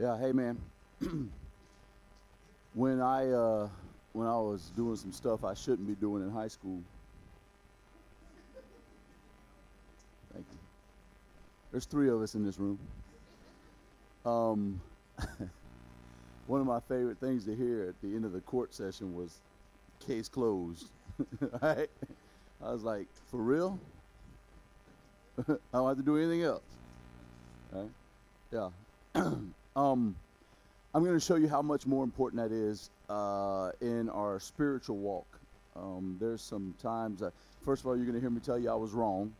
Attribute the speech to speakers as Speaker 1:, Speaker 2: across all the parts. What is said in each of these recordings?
Speaker 1: Yeah, hey man. when I uh, when I was doing some stuff I shouldn't be doing in high school. Thank you. There's three of us in this room. Um, one of my favorite things to hear at the end of the court session was case closed. right? I was like, for real? I don't have to do anything else. Right? Yeah. um, I'm going to show you how much more important that is uh, in our spiritual walk. Um, there's some times, uh, first of all, you're going to hear me tell you I was wrong,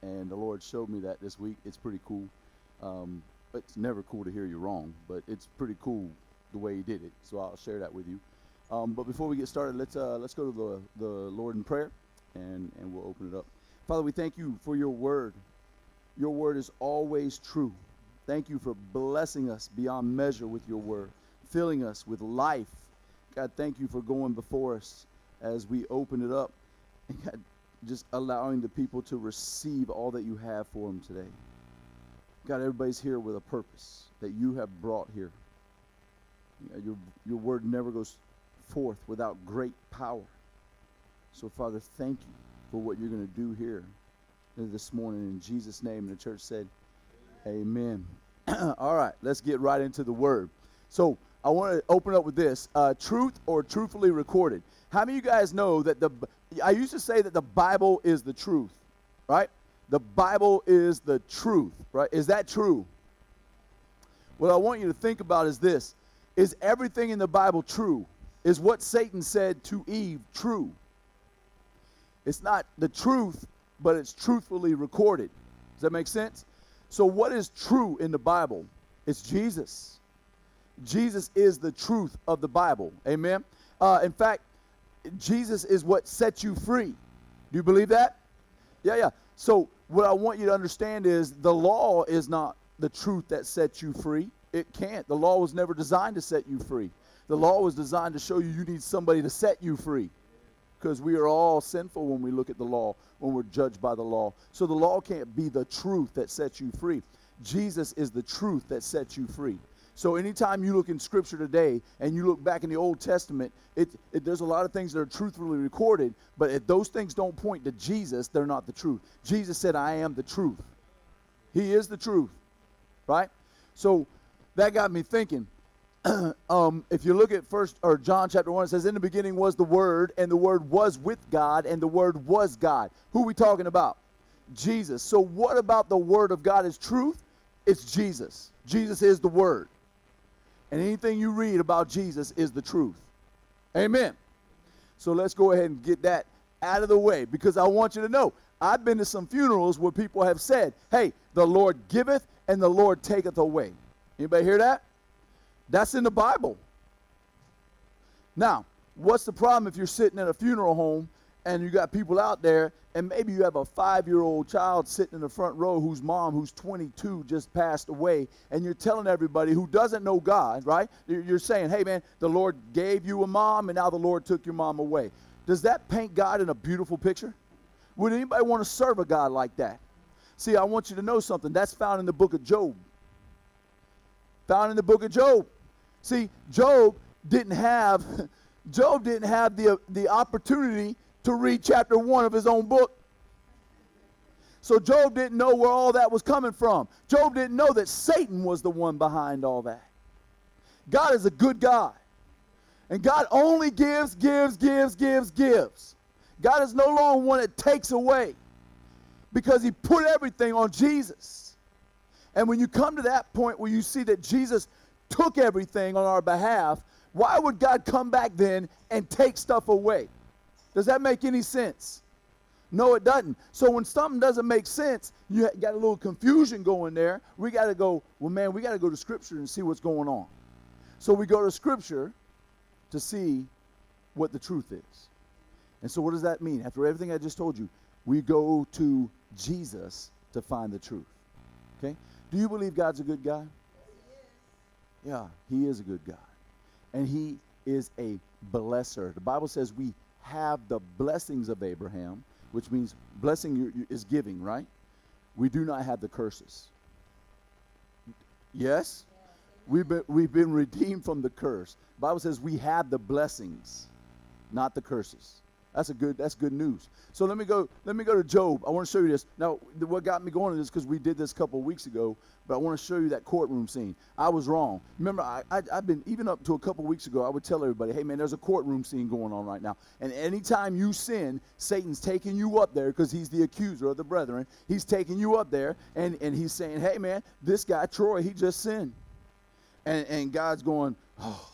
Speaker 1: and the Lord showed me that this week. It's pretty cool. Um, it's never cool to hear you wrong, but it's pretty cool the way He did it. So I'll share that with you. Um, but before we get started, let's uh, let's go to the the Lord in prayer, and and we'll open it up. Father, we thank you for your word. Your word is always true. Thank you for blessing us beyond measure with your word, filling us with life. God, thank you for going before us as we open it up. And God, just allowing the people to receive all that you have for them today. God, everybody's here with a purpose that you have brought here. Your, your word never goes forth without great power. So, Father, thank you for what you're going to do here this morning in Jesus' name. And the church said, Amen. All right, let's get right into the word. So, I want to open up with this uh, truth or truthfully recorded. How many of you guys know that the, I used to say that the Bible is the truth, right? The Bible is the truth, right? Is that true? What I want you to think about is this Is everything in the Bible true? Is what Satan said to Eve true? It's not the truth, but it's truthfully recorded. Does that make sense? So, what is true in the Bible? It's Jesus. Jesus is the truth of the Bible. Amen. Uh, in fact, Jesus is what sets you free. Do you believe that? Yeah, yeah. So, what I want you to understand is the law is not the truth that sets you free. It can't. The law was never designed to set you free. The law was designed to show you you need somebody to set you free because we are all sinful when we look at the law, when we're judged by the law. So the law can't be the truth that sets you free. Jesus is the truth that sets you free. So anytime you look in Scripture today and you look back in the Old Testament, it, it, there's a lot of things that are truthfully recorded, but if those things don't point to Jesus, they're not the truth. Jesus said, I am the truth. He is the truth, right? So that got me thinking. um, if you look at first or John chapter one, it says, "In the beginning was the Word, and the Word was with God, and the Word was God." Who are we talking about? Jesus. So what about the Word of God is truth? It's Jesus. Jesus is the Word, and anything you read about Jesus is the truth. Amen. So let's go ahead and get that out of the way because I want you to know I've been to some funerals where people have said, "Hey, the Lord giveth and the Lord taketh away." Anybody hear that? That's in the Bible. Now, what's the problem if you're sitting at a funeral home and you got people out there and maybe you have a five-year-old child sitting in the front row whose mom who's 22 just passed away and you're telling everybody who doesn't know god right? You're saying hey man the lord gave you a mom and now the lord took your mom away. Does that paint god in a beautiful picture? Would anybody want to serve a god like that? See i want you to know something. That's found in the book of job found in the book of job See, Job didn't have Job didn't have the the opportunity to read chapter 1 of his own book. So Job didn't know where all that was coming from. Job didn't know that Satan was the one behind all that. God is a good God. And God only gives, gives, gives, gives, gives. God is no longer one that takes away because he put everything on Jesus. And when you come to that point where you see that Jesus took everything on our behalf, why would God come back then and take stuff away? Does that make any sense? No, it doesn't. So when something doesn't make sense, you got a little confusion going there. We got to go, well, man, we got to go to Scripture and see what's going on. So we go to Scripture to see what the truth is. And so what does that mean? After everything I just told you, we go to Jesus to find the truth. Okay? Do you believe God's a good guy? Yeah, he is a good God. And he is a blesser. The Bible says we have the blessings of Abraham, which means blessing is giving, right? We do not have the curses. Yes? We've been, we've been redeemed from the curse. The Bible says we have the blessings, not the curses. That's a good. That's good news. So let me go. Let me go to Job. I want to show you this. Now, what got me going is because we did this a couple of weeks ago. But I want to show you that courtroom scene. I was wrong. Remember, I, I, have been even up to a couple of weeks ago. I would tell everybody, "Hey, man, there's a courtroom scene going on right now. And anytime you sin, Satan's taking you up there because he's the accuser of the brethren. He's taking you up there, and and he's saying, "Hey, man, this guy Troy, he just sinned." And and God's going, "Oh."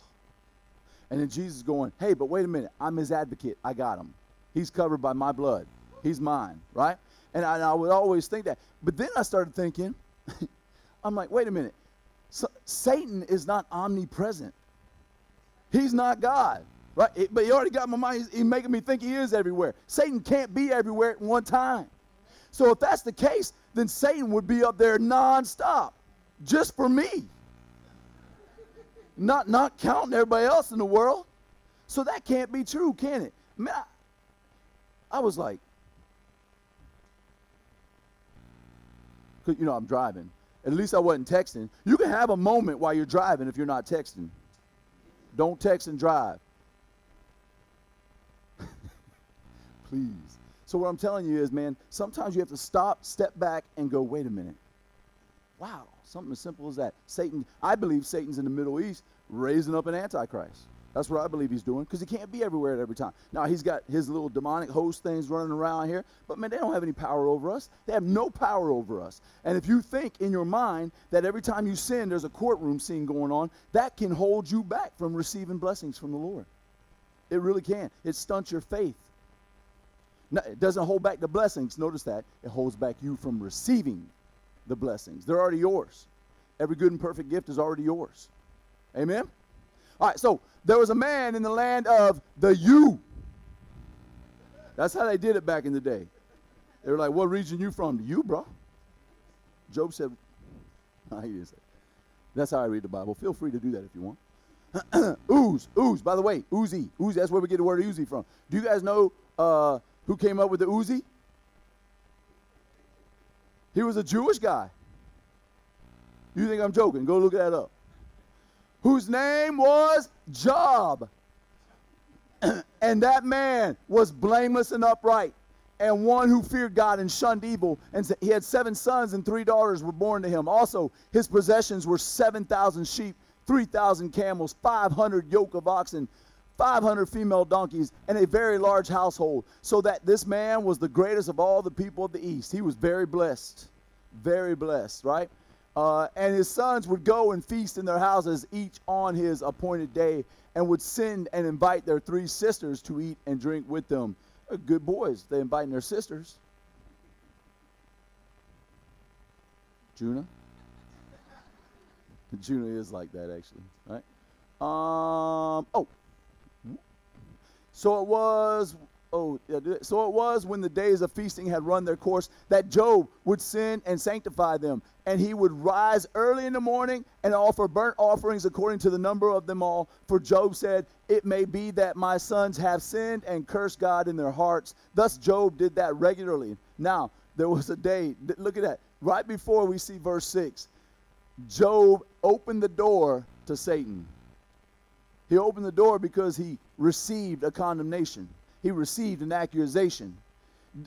Speaker 1: And then Jesus going, hey, but wait a minute. I'm his advocate. I got him. He's covered by my blood. He's mine, right? And I, and I would always think that. But then I started thinking, I'm like, wait a minute. So, Satan is not omnipresent. He's not God, right? It, but he already got my mind. He's, he's making me think he is everywhere. Satan can't be everywhere at one time. So if that's the case, then Satan would be up there nonstop, just for me not not counting everybody else in the world. So that can't be true, can it? Man, I, I was like, you know, I'm driving. At least I wasn't texting. You can have a moment while you're driving if you're not texting. Don't text and drive. Please. So what I'm telling you is, man, sometimes you have to stop, step back, and go, wait a minute. Wow. Something as simple as that. Satan, I believe Satan's in the Middle East raising up an antichrist. That's what I believe he's doing because he can't be everywhere at every time. Now, he's got his little demonic host things running around here, but man, they don't have any power over us. They have no power over us. And if you think in your mind that every time you sin, there's a courtroom scene going on, that can hold you back from receiving blessings from the Lord. It really can. It stunts your faith. It doesn't hold back the blessings. Notice that. It holds back you from receiving the blessings. They're already yours. Every good and perfect gift is already yours. Amen? All right, so there was a man in the land of the Uz. That's how they did it back in the day. They were like, What region you from? You, bro. Job said, no, he didn't say. That's how I read the Bible. Feel free to do that if you want. ooze, ooze. By the way, Uzi, Uzi. That's where we get the word Uzi from. Do you guys know uh, who came up with the Uzi? He was a Jewish guy. You think I'm joking? Go look that up. Whose name was Job. and that man was blameless and upright, and one who feared God and shunned evil. And he had seven sons, and three daughters were born to him. Also, his possessions were 7,000 sheep, 3,000 camels, 500 yoke of oxen, 500 female donkeys, and a very large household, so that this man was the greatest of all the people of the East. He was very blessed. Very blessed, right? Uh, and his sons would go and feast in their houses, each on his appointed day, and would send and invite their three sisters to eat and drink with them. Uh, good boys. They inviting their sisters. Juna? Juna is like that, actually, right? Um, oh, so it was, oh, so it was when the days of feasting had run their course that Job would sin and sanctify them. And he would rise early in the morning and offer burnt offerings according to the number of them all. For Job said, It may be that my sons have sinned and cursed God in their hearts. Thus, Job did that regularly. Now, there was a day, look at that, right before we see verse 6. Job opened the door to Satan. He opened the door because he received a condemnation, he received an accusation.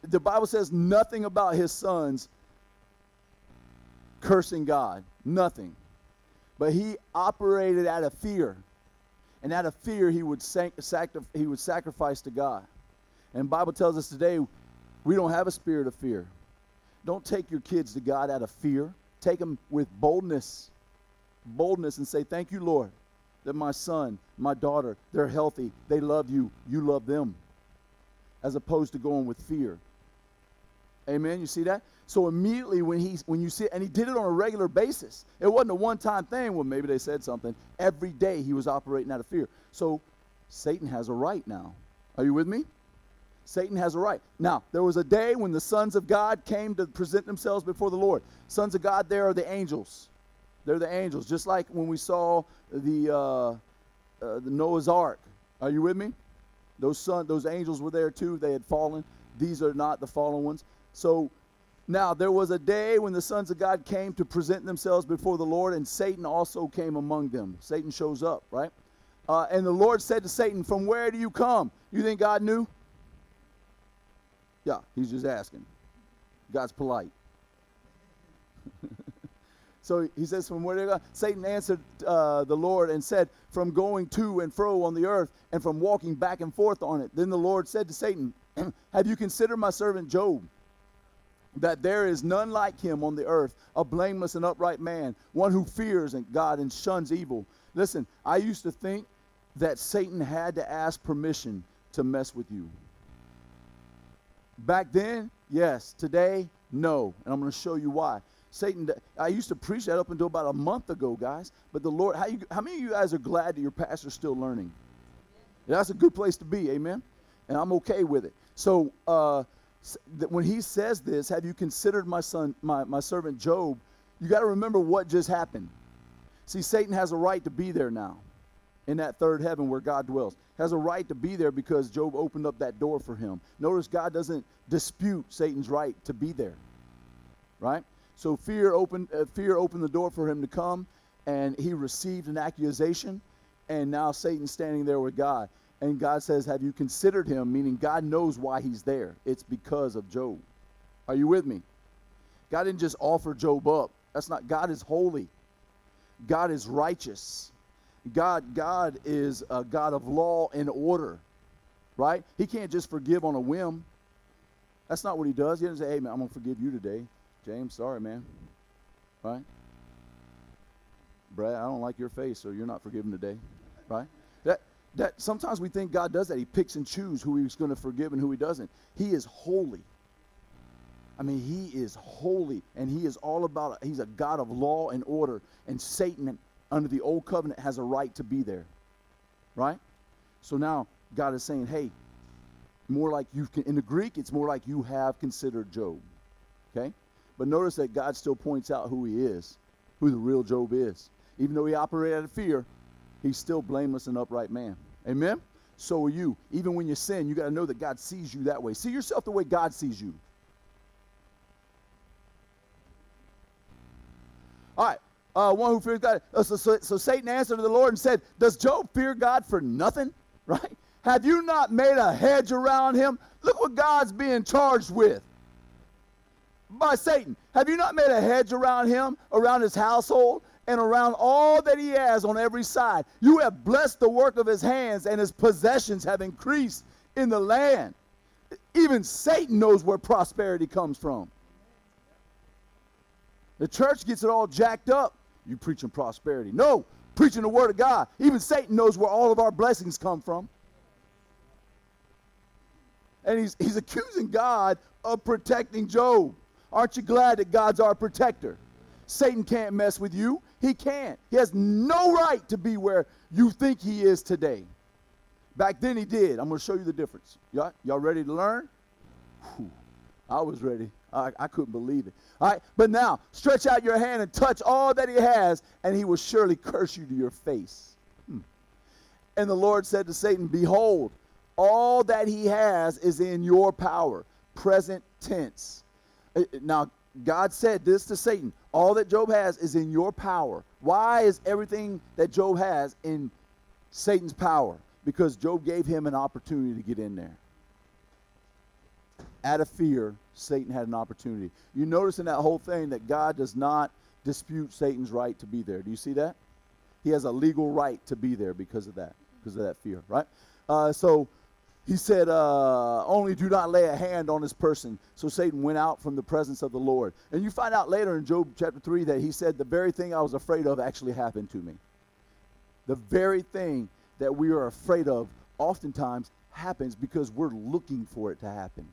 Speaker 1: The Bible says nothing about his sons cursing God, nothing. But he operated out of fear. And out of fear, he would, sacri- he would sacrifice to God. And Bible tells us today we don't have a spirit of fear. Don't take your kids to God out of fear. Take them with boldness. Boldness and say, Thank you, Lord that my son, my daughter, they're healthy, they love you, you love them, as opposed to going with fear. Amen. You see that? So immediately when he when you see and he did it on a regular basis. It wasn't a one-time thing. Well, maybe they said something. Every day he was operating out of fear. So Satan has a right now. Are you with me? Satan has a right. Now, there was a day when the sons of God came to present themselves before the Lord. Sons of God there are the angels. They're the angels, just like when we saw the, uh, uh, the Noah's Ark. Are you with me? Those son, those angels were there too. They had fallen. These are not the fallen ones. So Now, there was a day when the sons of God came to present themselves before the Lord, and Satan also came among them. Satan shows up, right? Uh, and the Lord said to Satan, From where do you come? You think God knew? Yeah, he's just asking. God's polite. So he says, From where do you go? Satan answered uh, the Lord and said, From going to and fro on the earth and from walking back and forth on it. Then the Lord said to Satan, Have you considered my servant Job? that there is none like him on the earth, a blameless and upright man, one who fears God and shuns evil. Listen, I used to think that Satan had to ask permission to mess with you. Back then, yes. Today, no. And I'm going to show you why. Satan, I used to preach that up until about a month ago, guys. But the Lord, how, you, how many of you guys are glad that your pastor's still learning? That's a good place to be, amen? And I'm okay with it. So, uh, when he says this, have you considered my son, my, my servant Job? You got to remember what just happened. See, Satan has a right to be there now in that third heaven where God dwells. Has a right to be there because Job opened up that door for him. Notice God doesn't dispute Satan's right to be there. Right? So fear opened uh, fear opened the door for him to come and he received an accusation and now Satan's standing there with God. And God says, Have you considered him? Meaning, God knows why he's there. It's because of Job. Are you with me? God didn't just offer Job up. That's not, God is holy. God is righteous. God, God is a God of law and order, right? He can't just forgive on a whim. That's not what he does. He doesn't say, hey, man, I'm going to forgive you today. James, sorry, man. Right? Brad, I don't like your face, so you're not forgiven today. Right? That, that sometimes we think God does that. He picks and chooses who he's going to forgive and who he doesn't. He is holy. I mean, he is holy, and he is all about, he's a God of law and order. And Satan, under the old covenant, has a right to be there. Right? So now God is saying, hey, more like you can, in the Greek, it's more like you have considered Job. Okay? But notice that God still points out who he is, who the real Job is. Even though he operated out of fear, he's still blameless and upright man. Amen? So are you. Even when you sin, you got to know that God sees you that way. See yourself the way God sees you. All right. Uh, one who fears God. Uh, so, so, so Satan answered the Lord and said, Does Job fear God for nothing? Right? Have you not made a hedge around him? Look what God's being charged with by Satan. Have you not made a hedge around him, around his household, and around all that he has on every side. You have blessed the work of his hands, and his possessions have increased in the land. Even Satan knows where prosperity comes from. The church gets it all jacked up. You preaching prosperity. No, preaching the word of God. Even Satan knows where all of our blessings come from. And he's, he's accusing God of protecting Job. Aren't you glad that God's our protector? Satan can't mess with you. He can't. He has no right to be where you think he is today. Back then he did. I'm going to show you the difference. Y'all, y'all ready to learn? Whew. I was ready. I, I couldn't believe it. All right, but now stretch out your hand and touch all that he has, and he will surely curse you to your face. Hmm. And the Lord said to Satan, Behold, all that he has is in your power. Present tense. Uh, now, God said this to Satan all that Job has is in your power. Why is everything that Job has in Satan's power? Because Job gave him an opportunity to get in there. Out of fear, Satan had an opportunity. You notice in that whole thing that God does not dispute Satan's right to be there. Do you see that? He has a legal right to be there because of that, because of that fear, right? Uh, so he said, uh, Only do not lay a hand on this person. So Satan went out from the presence of the Lord. And you find out later in Job chapter 3 that he said, The very thing I was afraid of actually happened to me. The very thing that we are afraid of oftentimes happens because we're looking for it to happen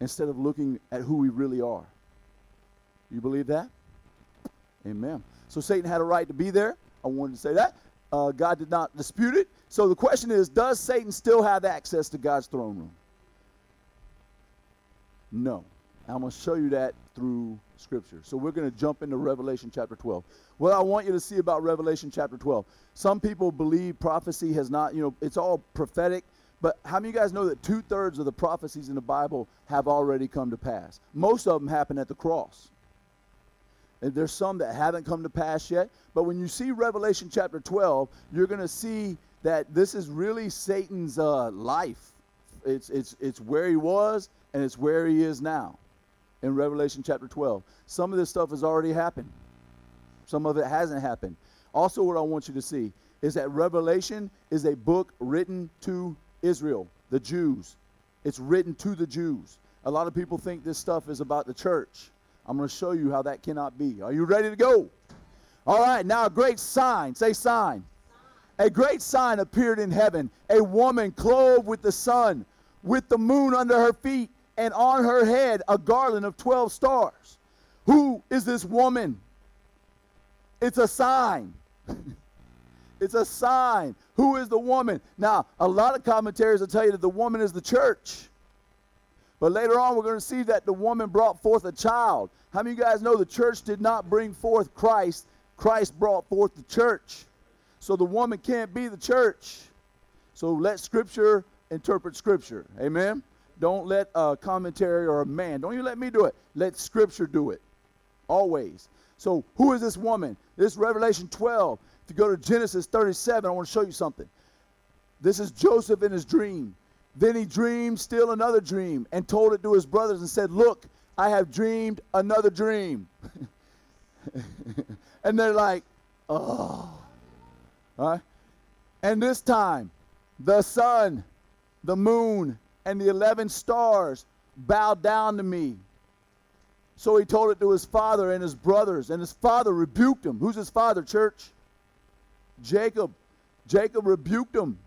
Speaker 1: instead of looking at who we really are. You believe that? Amen. So Satan had a right to be there. I wanted to say that. Uh, God did not dispute it. So the question is Does Satan still have access to God's throne room? No. I'm going to show you that through Scripture. So we're going to jump into Revelation chapter 12. What I want you to see about Revelation chapter 12 some people believe prophecy has not, you know, it's all prophetic, But how many of you guys know that two thirds of the prophecies in the Bible have already come to pass? Most of them happen at the cross. And there's some that haven't come to pass yet. But when you see Revelation chapter 12, you're going to see that this is really Satan's uh, life. It's, it's, it's where he was and it's where he is now in Revelation chapter 12. Some of this stuff has already happened, some of it hasn't happened. Also, what I want you to see is that Revelation is a book written to Israel, the Jews. It's written to the Jews. A lot of people think this stuff is about the church. I'm going to show you how that cannot be. Are you ready to go? All right, now a great sign. Say sign. A great sign appeared in heaven a woman clothed with the sun, with the moon under her feet, and on her head a garland of 12 stars. Who is this woman? It's a sign. it's a sign. Who is the woman? Now, a lot of commentaries will tell you that the woman is the church. But later on, we're going to see that the woman brought forth a child. How many of you guys know the church did not bring forth Christ? Christ brought forth the church. So the woman can't be the church. So let Scripture interpret Scripture. Amen? Don't let a commentary or a man, don't you let me do it. Let Scripture do it. Always. So who is this woman? This Revelation 12. If you go to Genesis 37, I want to show you something. This is Joseph in his dream. Then he dreamed still another dream and told it to his brothers and said, Look, I have dreamed another dream. and they're like, Oh. And this time, the sun, the moon, and the 11 stars bowed down to me. So he told it to his father and his brothers, and his father rebuked him. Who's his father, church? Jacob. Jacob rebuked him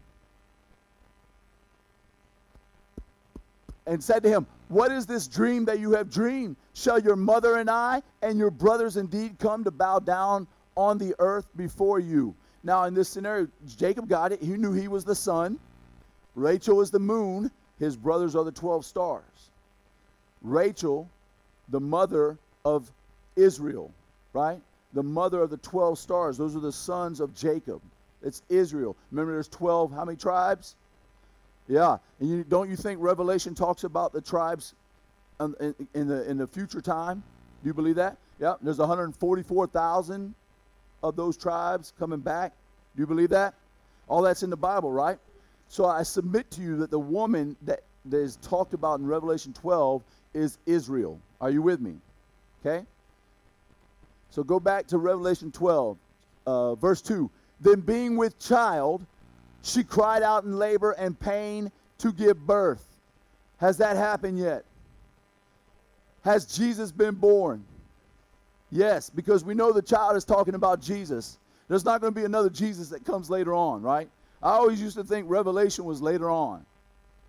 Speaker 1: and said to him, What is this dream that you have dreamed? Shall your mother and I and your brothers indeed come to bow down on the earth before you? Now, in this scenario, Jacob got it. He knew he was the sun. Rachel is the moon. His brothers are the 12 stars. Rachel, the mother of Israel, right? The mother of the 12 stars. Those are the sons of Jacob. It's Israel. Remember, there's 12, how many tribes? Yeah. And you, don't you think Revelation talks about the tribes in, in, in, the, in the future time? Do you believe that? Yeah. There's 144,000 of those tribes coming back. Do you believe that? All that's in the Bible, right? So I submit to you that the woman that, that is talked about in Revelation 12 is Israel. Are you with me? Okay? So go back to Revelation 12, uh, verse 2. Then being with child, she cried out in labor and pain to give birth. Has that happened yet? Has Jesus been born? Yes, because we know the child is talking about Jesus. There's not going to be another Jesus that comes later on, right? I always used to think Revelation was later on.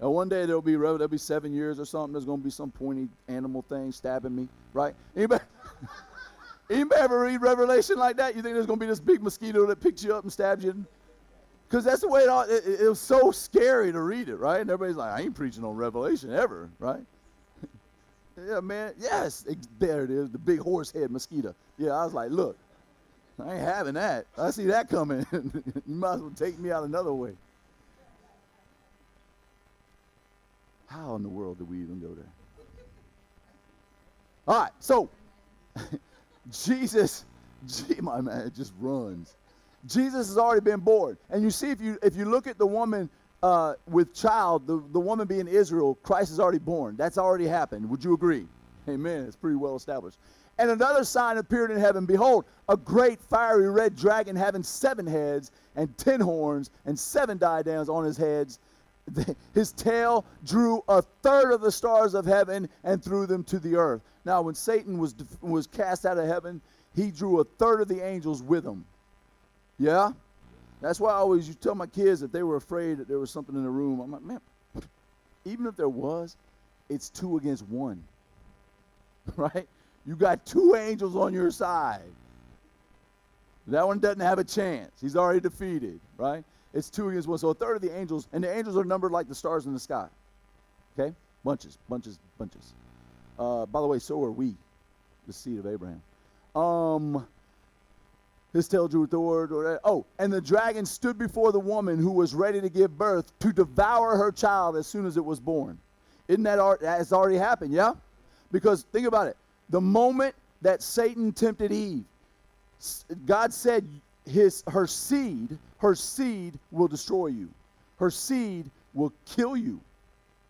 Speaker 1: And one day there'll be there'll be seven years or something. There's going to be some pointy animal thing stabbing me, right? Anybody, anybody ever read Revelation like that? You think there's going to be this big mosquito that picks you up and stabs you? Because that's the way it, all, it, it was so scary to read it, right? And everybody's like, I ain't preaching on Revelation ever, right? Yeah, man. Yes, there it is, the big horse head mosquito. Yeah, I was like, look, I ain't having that. I see that coming. you might as well take me out another way. How in the world did we even go there? All right, so Jesus, gee, my man, it just runs. Jesus has already been born, and you see if you if you look at the woman uh, with child, the, the woman being Israel, Christ is already born. That's already happened. Would you agree? Amen. It's pretty well established. And another sign appeared in heaven. Behold, a great fiery red dragon having seven heads and ten horns and seven diadems on his heads. His tail drew a third of the stars of heaven and threw them to the earth. Now, when Satan was, was cast out of heaven, he drew a third of the angels with him. Yeah? That's why I always tell my kids that they were afraid that there was something in the room. I'm like, man, even if there was, it's two against one. right? You got two angels on your side. That one doesn't have a chance. He's already defeated, right? It's two against one. So a third of the angels, and the angels are numbered like the stars in the sky. Okay? Bunches, bunches, bunches. Uh, by the way, so are we, the seed of Abraham. Um, his tail drew word. Or, oh, and the dragon stood before the woman who was ready to give birth to devour her child as soon as it was born. Isn't that has already happened? Yeah, because think about it. The moment that Satan tempted Eve, God said, "His her seed, her seed will destroy you. Her seed will kill you.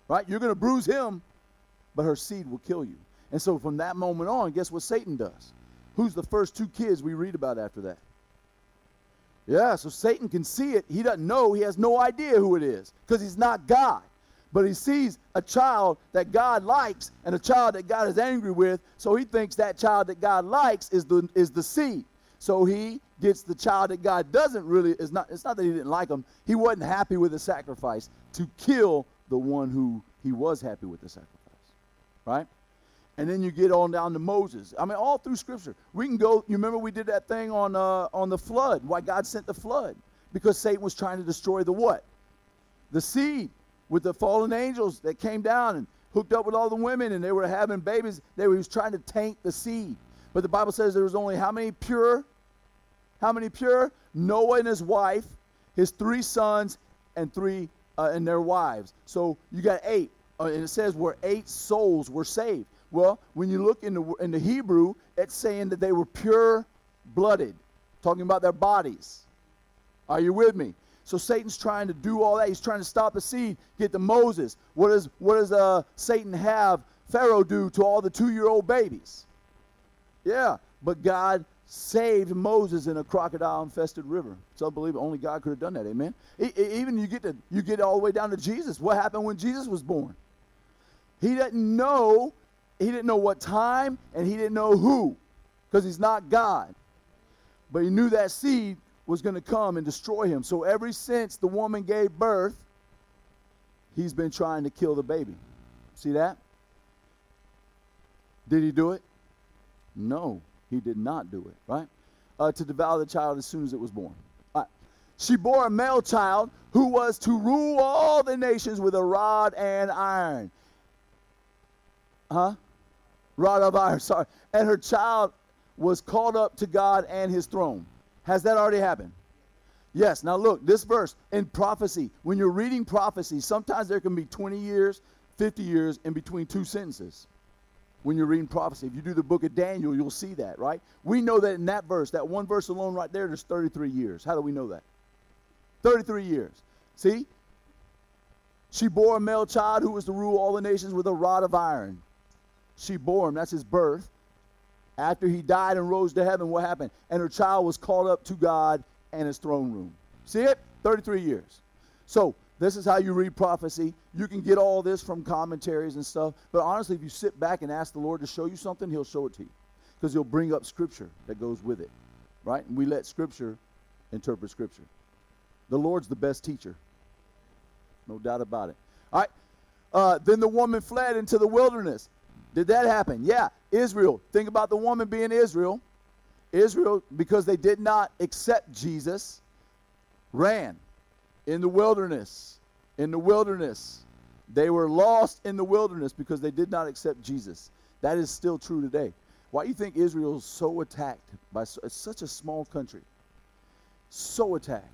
Speaker 1: Right? You're going to bruise him, but her seed will kill you." And so from that moment on, guess what Satan does? Who's the first two kids we read about after that? Yeah, so Satan can see it. He doesn't know. He has no idea who it is because he's not God. But he sees a child that God likes and a child that God is angry with, so he thinks that child that God likes is the is the seed. So he gets the child that God doesn't really is not it's not that he didn't like him. He wasn't happy with the sacrifice to kill the one who he was happy with the sacrifice. Right? And then you get on down to Moses. I mean, all through Scripture, we can go. You remember we did that thing on uh, on the flood? Why God sent the flood? Because Satan was trying to destroy the what? The seed with the fallen angels that came down and hooked up with all the women, and they were having babies. They were, he was trying to taint the seed. But the Bible says there was only how many pure? How many pure? Noah and his wife, his three sons, and three uh, and their wives. So you got eight, uh, and it says where eight souls were saved. Well, when you look in the, in the Hebrew, it's saying that they were pure blooded, talking about their bodies. Are you with me? So Satan's trying to do all that. He's trying to stop the seed, get to Moses. What does what does uh, Satan have Pharaoh do to all the two-year-old babies? Yeah, but God saved Moses in a crocodile-infested river. It's unbelievable. Only God could have done that. Amen. even you get to you get all the way down to Jesus. What happened when Jesus was born? He didn't know he didn't know what time and he didn't know who because he's not God. But he knew that seed was going to come and destroy him. So ever since the woman gave birth, he's been trying to kill the baby. See that? Did he do it? No, he did not do it, right? Uh, to devour the child as soon as it was born. Right. She bore a male child who was to rule all the nations with a rod and iron. Huh? Rod of iron, sorry. And her child was called up to God and his throne. Has that already happened? Yes. Now look, this verse in prophecy, when you're reading prophecy, sometimes there can be 20 years, 50 years in between two sentences. When you're reading prophecy, if you do the book of Daniel, you'll see that, right? We know that in that verse, that one verse alone right there, there's 33 years. How do we know that? 33 years. See? She bore a male child who was to rule all the nations with a rod of iron she bore him. That's his birth. After he died and rose to heaven, what happened? And her child was called up to God and his throne room. See it? 33 years. So, this is how you read prophecy. You can get all this from commentaries and stuff. But honestly, if you sit back and ask the Lord to show you something, he'll show it to you. Because he'll bring up scripture that goes with it. Right? And we let scripture interpret scripture. The Lord's the best teacher. No doubt about it. All right. Uh, then the woman fled into the wilderness. Did that happen? Yeah. Israel. Think about the woman being Israel. Israel, because they did not accept Jesus, ran in the wilderness. In the wilderness. They were lost in the wilderness because they did not accept Jesus. That is still true today. Why do you think Israel is so attacked by such a small country? So attacked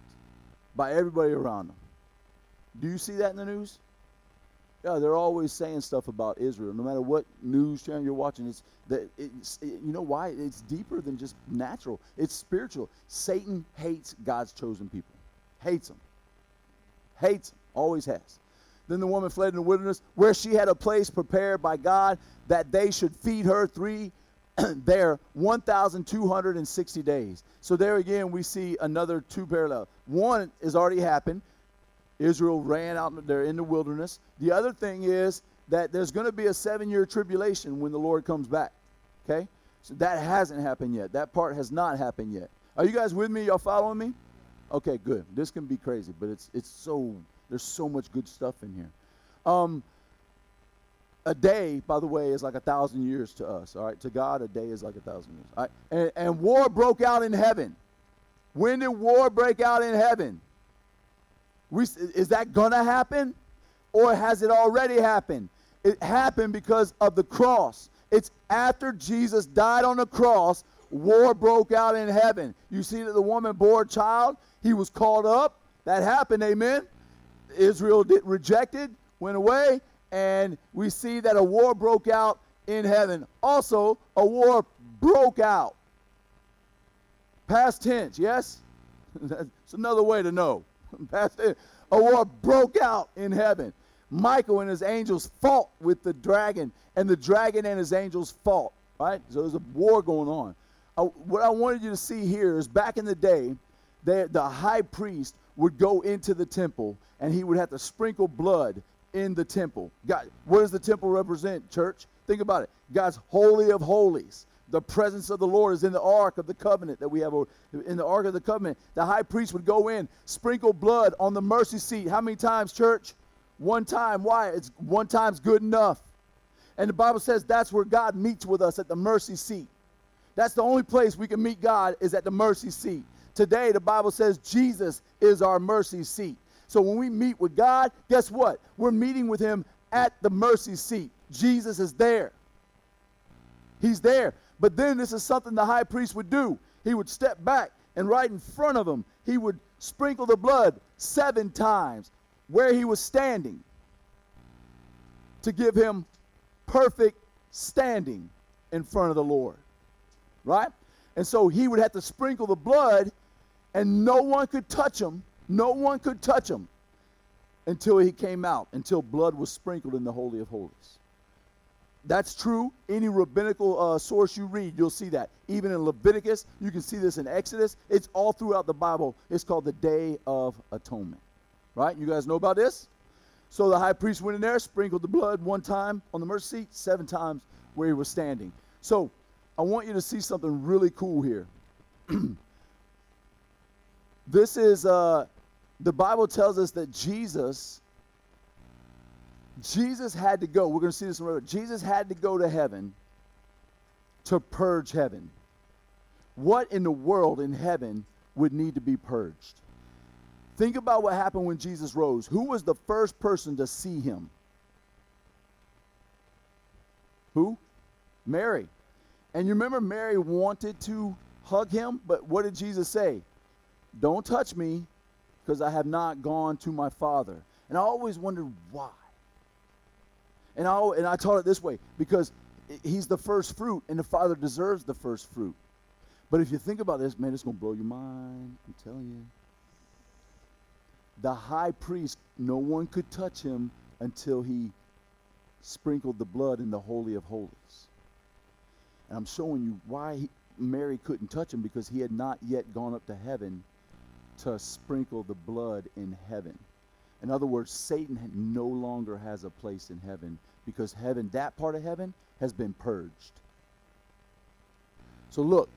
Speaker 1: by everybody around them. Do you see that in the news? Yeah, they're always saying stuff about Israel. No matter what news channel you're watching, it's that it's it, you know why? It's deeper than just natural. It's spiritual. Satan hates God's chosen people. Hates them. Hates them. Always has. Then the woman fled in the wilderness, where she had a place prepared by God that they should feed her three there 1,260 days. So there again, we see another two parallel. One has already happened. Israel ran out there in the wilderness. The other thing is that there's going to be a seven year tribulation when the Lord comes back. Okay? So that hasn't happened yet. That part has not happened yet. Are you guys with me? Y'all following me? Okay, good. This can be crazy, but it's it's so there's so much good stuff in here. Um, a day, by the way, is like a thousand years to us. All right, to God, a day is like a thousand years. All right, and, and war broke out in heaven. When did war break out in heaven? Is that going to happen? Or has it already happened? It happened because of the cross. It's after Jesus died on the cross. war broke out in heaven. You see that the woman bore a child, he was called up. That happened, amen. Israel did, rejected, went away, and we see that a war broke out in heaven. Also, a war broke out. Past tense, yes? That's another way to know. Past tense. A war broke out in heaven. Michael and his angels fought with the dragon, and the dragon and his angels fought. Right? So there's a war going on. Uh, what I wanted you to see here is back in the day, the, the high priest would go into the temple and he would have to sprinkle blood in the temple. God, what does the temple represent, church? Think about it. God's holy of holies. The presence of the Lord is in the ark of the covenant that we have. In the ark of the covenant, the high priest would go in, sprinkle blood on the mercy seat. How many times, church? One time. Why? It's one time's good enough. And the Bible says that's where God meets with us at the mercy seat. That's the only place we can meet God is at the mercy seat. Today, the Bible says Jesus is our mercy seat. So when we meet with God, guess what? We're meeting with Him at the mercy seat. Jesus is there. He's there. But then this is something the high priest would do. He would step back, and right in front of him, he would sprinkle the blood seven times where he was standing to give him perfect standing in front of the Lord. Right? And so he would have to sprinkle the blood, and no one could touch him. No one could touch him until he came out, until blood was sprinkled in the Holy of Holies. That's true. Any rabbinical uh, source you read, you'll see that. Even in Leviticus, you can see this in Exodus. It's all throughout the Bible. It's called the Day of Atonement. Right? You guys know about this? So the high priest went in there, sprinkled the blood one time on the mercy seat, seven times where he was standing. So I want you to see something really cool here. this is, uh, the Bible tells us that Jesus Jesus had to go. We're going to see this in Revelation. Jesus had to go to heaven to purge heaven. What in the world in heaven would need to be purged? Think about what happened when Jesus rose. Who was the first person to see him? Who? Mary. And you remember Mary wanted to hug him, but what did Jesus say? Don't touch me because I have not gone to my Father. And I always wondered why. And I, and I taught it this way because he's the first fruit, and the Father deserves the first fruit. But if you think about this, man, it's going to blow your mind. I'm telling you. The high priest, no one could touch him until he sprinkled the blood in the Holy of Holies. And I'm showing you why he, Mary couldn't touch him because he had not yet gone up to heaven to sprinkle the blood in heaven. In other words, Satan no longer has a place in heaven because heaven, that part of heaven, has been purged. So look,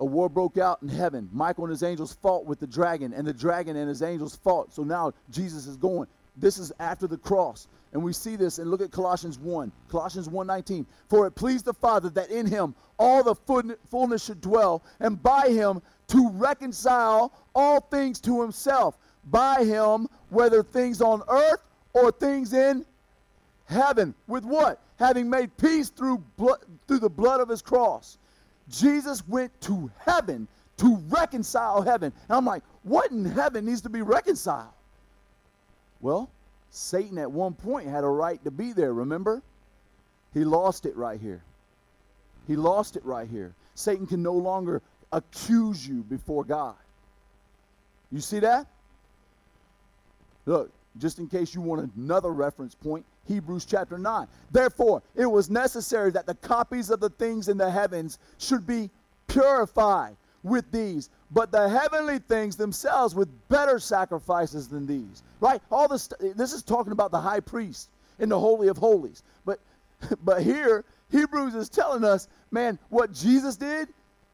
Speaker 1: a war broke out in heaven. Michael and his angels fought with the dragon, and the dragon and his angels fought. So now Jesus is going. This is after the cross. And we see this and look at Colossians 1. Colossians 1:19. For it pleased the Father that in him all the fullness should dwell, and by him to reconcile all things to himself by him, whether things on earth or things in heaven. With what? Having made peace through, blood, through the blood of his cross. Jesus went to heaven to reconcile heaven. And I'm like, what in heaven needs to be reconciled? Well, Satan at one point had a right to be there, remember? He lost it right here. He lost it right here. Satan can no longer accuse you before God. You see that? Look, just in case you want another reference point, Hebrews chapter 9. Therefore, it was necessary that the copies of the things in the heavens should be purified with these, but the heavenly things themselves with better sacrifices than these. Right? All this this is talking about the high priest in the holy of holies. But but here Hebrews is telling us, man, what Jesus did,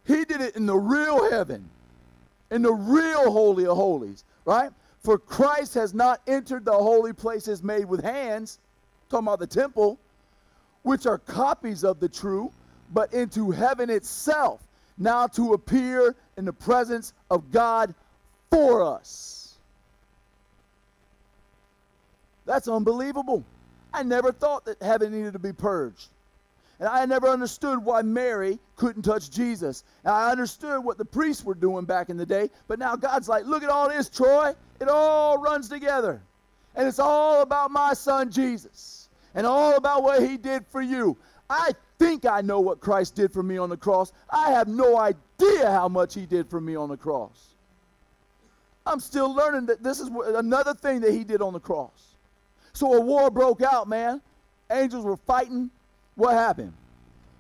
Speaker 1: he did it in the real heaven. In the real holy of holies, right? For Christ has not entered the holy places made with hands, talking about the temple, which are copies of the true, but into heaven itself, now to appear in the presence of God for us. That's unbelievable. I never thought that heaven needed to be purged. And I never understood why Mary couldn't touch Jesus. And I understood what the priests were doing back in the day. But now God's like, look at all this, Troy. It all runs together. And it's all about my son Jesus and all about what he did for you. I think I know what Christ did for me on the cross. I have no idea how much he did for me on the cross. I'm still learning that this is another thing that he did on the cross. So a war broke out, man. Angels were fighting. What happened?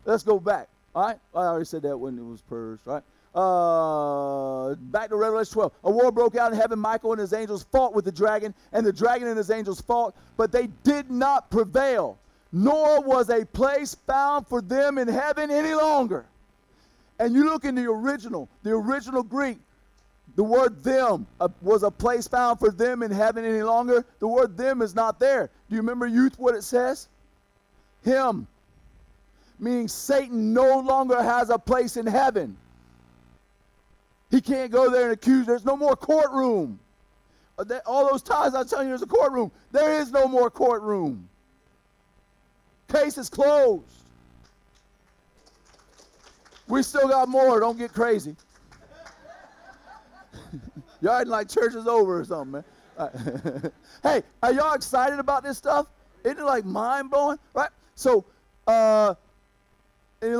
Speaker 1: Let's go back. All right. I already said that when it was purged. Right. Uh, back to Revelation 12. A war broke out in heaven. Michael and his angels fought with the dragon, and the dragon and his angels fought, but they did not prevail. Nor was a place found for them in heaven any longer. And you look in the original, the original Greek, the word them uh, was a place found for them in heaven any longer. The word them is not there. Do you remember, youth, what it says? Him. Meaning Satan no longer has a place in heaven. He can't go there and accuse. There's no more courtroom. Uh, all those times I'm telling you there's a courtroom. There is no more courtroom. Case is closed. We still got more. Don't get crazy. y'all acting like church is over or something, man. hey, are y'all excited about this stuff? Isn't it like mind blowing? Right? So, uh, any